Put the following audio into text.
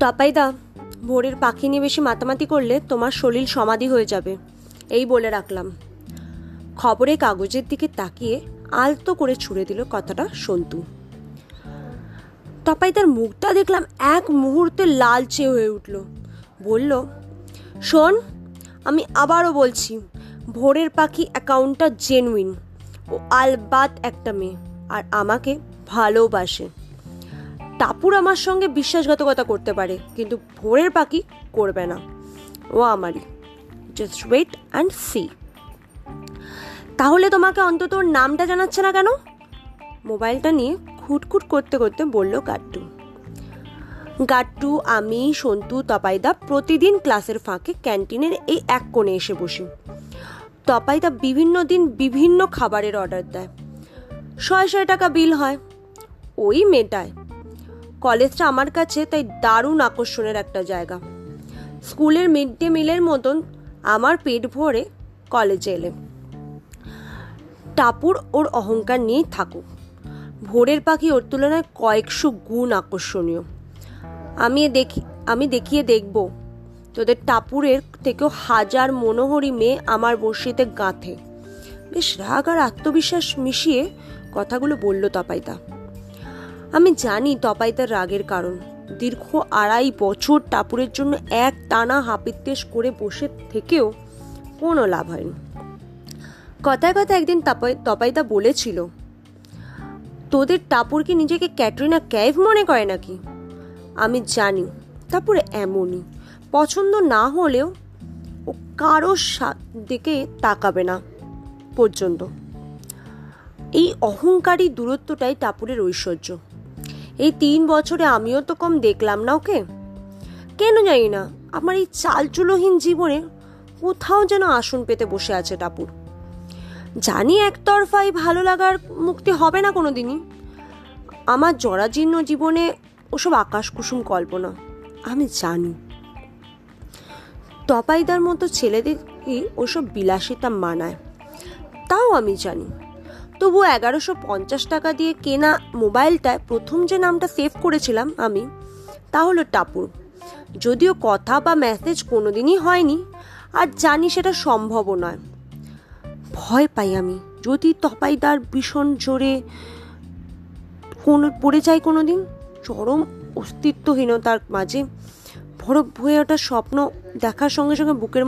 টাপাইদা ভোরের পাখি নিয়ে বেশি মাতামাতি করলে তোমার শরীর সমাধি হয়ে যাবে। এই বলে রাখলাম। খবরে কাগজের দিকে তাকিয়ে আলতো করে ছুড়ে দিল কথাটা সন্তু। টপাইদার মুখটা দেখলাম এক মুহূর্তে লালচে হয়ে উঠল। বলল, শোন, আমি আবারও বলছি, ভোরের পাখি অ্যাকাউন্টটা জেনুইন ও আলবাত একটা মেয়ে, আর আমাকে ভালোবাসে। টাপুর আমার সঙ্গে বিশ্বাসঘাতকতা করতে পারে, কিন্তু ভোরের পাখি করবে না। ও আমারই। জাস্ট ওয়েট অ্যান্ড সি তাহলে তোমাকে অন্তত ওর নামটা জানাচ্ছে না কেন? মোবাইলটা নিয়ে খুটখুট করতে করতে বলল গাট্টু গাট্টু আমি, সন্তু, তপাইদা প্রতিদিন ক্লাসের ফাঁকে ক্যান্টিনের এই এক কোণে এসে বসি। তপাইদা বিভিন্ন দিন বিভিন্ন খাবারের অর্ডার দেয়। ছয় ছয় টাকা বিল হয়। ওই মেটায় কলেজটা আমার কাছে তাই দারুণ আকর্ষণের একটা জায়গা। স্কুলের মিড ডে মিলের মতন আমার পেট ভরে কলেজে এলে টাপুর ওর অহংকার নিয়েই থাকুক। ভোরের পাখি ওর তুলনায় কয়েকশো গুণ আকর্ষণীয়। আমি দেখি, আমি দেখিয়ে দেখব। তোদের টাপুরের থেকেও হাজার মনোহরী মেয়ে আমার বর্ষিতে গাঁথে। বেশ রাগ আর আত্মবিশ্বাস মিশিয়ে কথাগুলো বলল তপাইদা। আমি জানি তপাইতার রাগের কারণ। দীর্ঘ আড়াই বছর টাপুরের জন্য এক টানা হাপিত্তেশ করে বসে থেকেও কোনো লাভ হয়নি। কথায় কথা একদিন তপাই তপাইদা বলেছিল, তোদের টাপুর কি নিজেকে ক্যাটরিনা ক্যাভ মনে করে নাকি? আমি জানি, তারপরে এমনই। পছন্দ না হলেও ও কারও দিকে তাকাবে না পর্যন্ত। এই অহংকারী দূরত্বটাই টাপুরের ঐশ্বর্য। এই তিন বছরে আমিও তো কম দেখলাম না ওকে। কেন জানি না, আমার এই চালচুলোহীন জীবনে কোথাও যেন আসন পেতে বসে আছে টাপুর। জানি একতরফাই ভালো লাগার মুক্তি হবে না কোনো দিনই আমার জরাজীর্ণ জীবনে ওসব আকাশ কুসুম কল্পনা, আমি জানি। তপাইদার মতো ছেলেদেরকে ওসব বিলাসিতা মানায়, তাও আমি জানি। তবু এগারোশো পঞ্চাশ টাকা দিয়ে কেনা মোবাইলটায় প্রথম যে নামটা সেভ করেছিলাম আমি, তা হলো টাপুর। যদিও কথা বা মেসেজ কোনোদিনই হয়নি, আর জানি সেটা সম্ভবও নয়। ভয় পাই আমি, যদি তপাইদার ভীষণ জোরে কোনো, পড়ে যায় কোনো দিন চরম অস্তিত্বহীনতার মাঝে বড় হয়ে ওঠা স্বপ্ন দেখার সঙ্গে সঙ্গে বুকের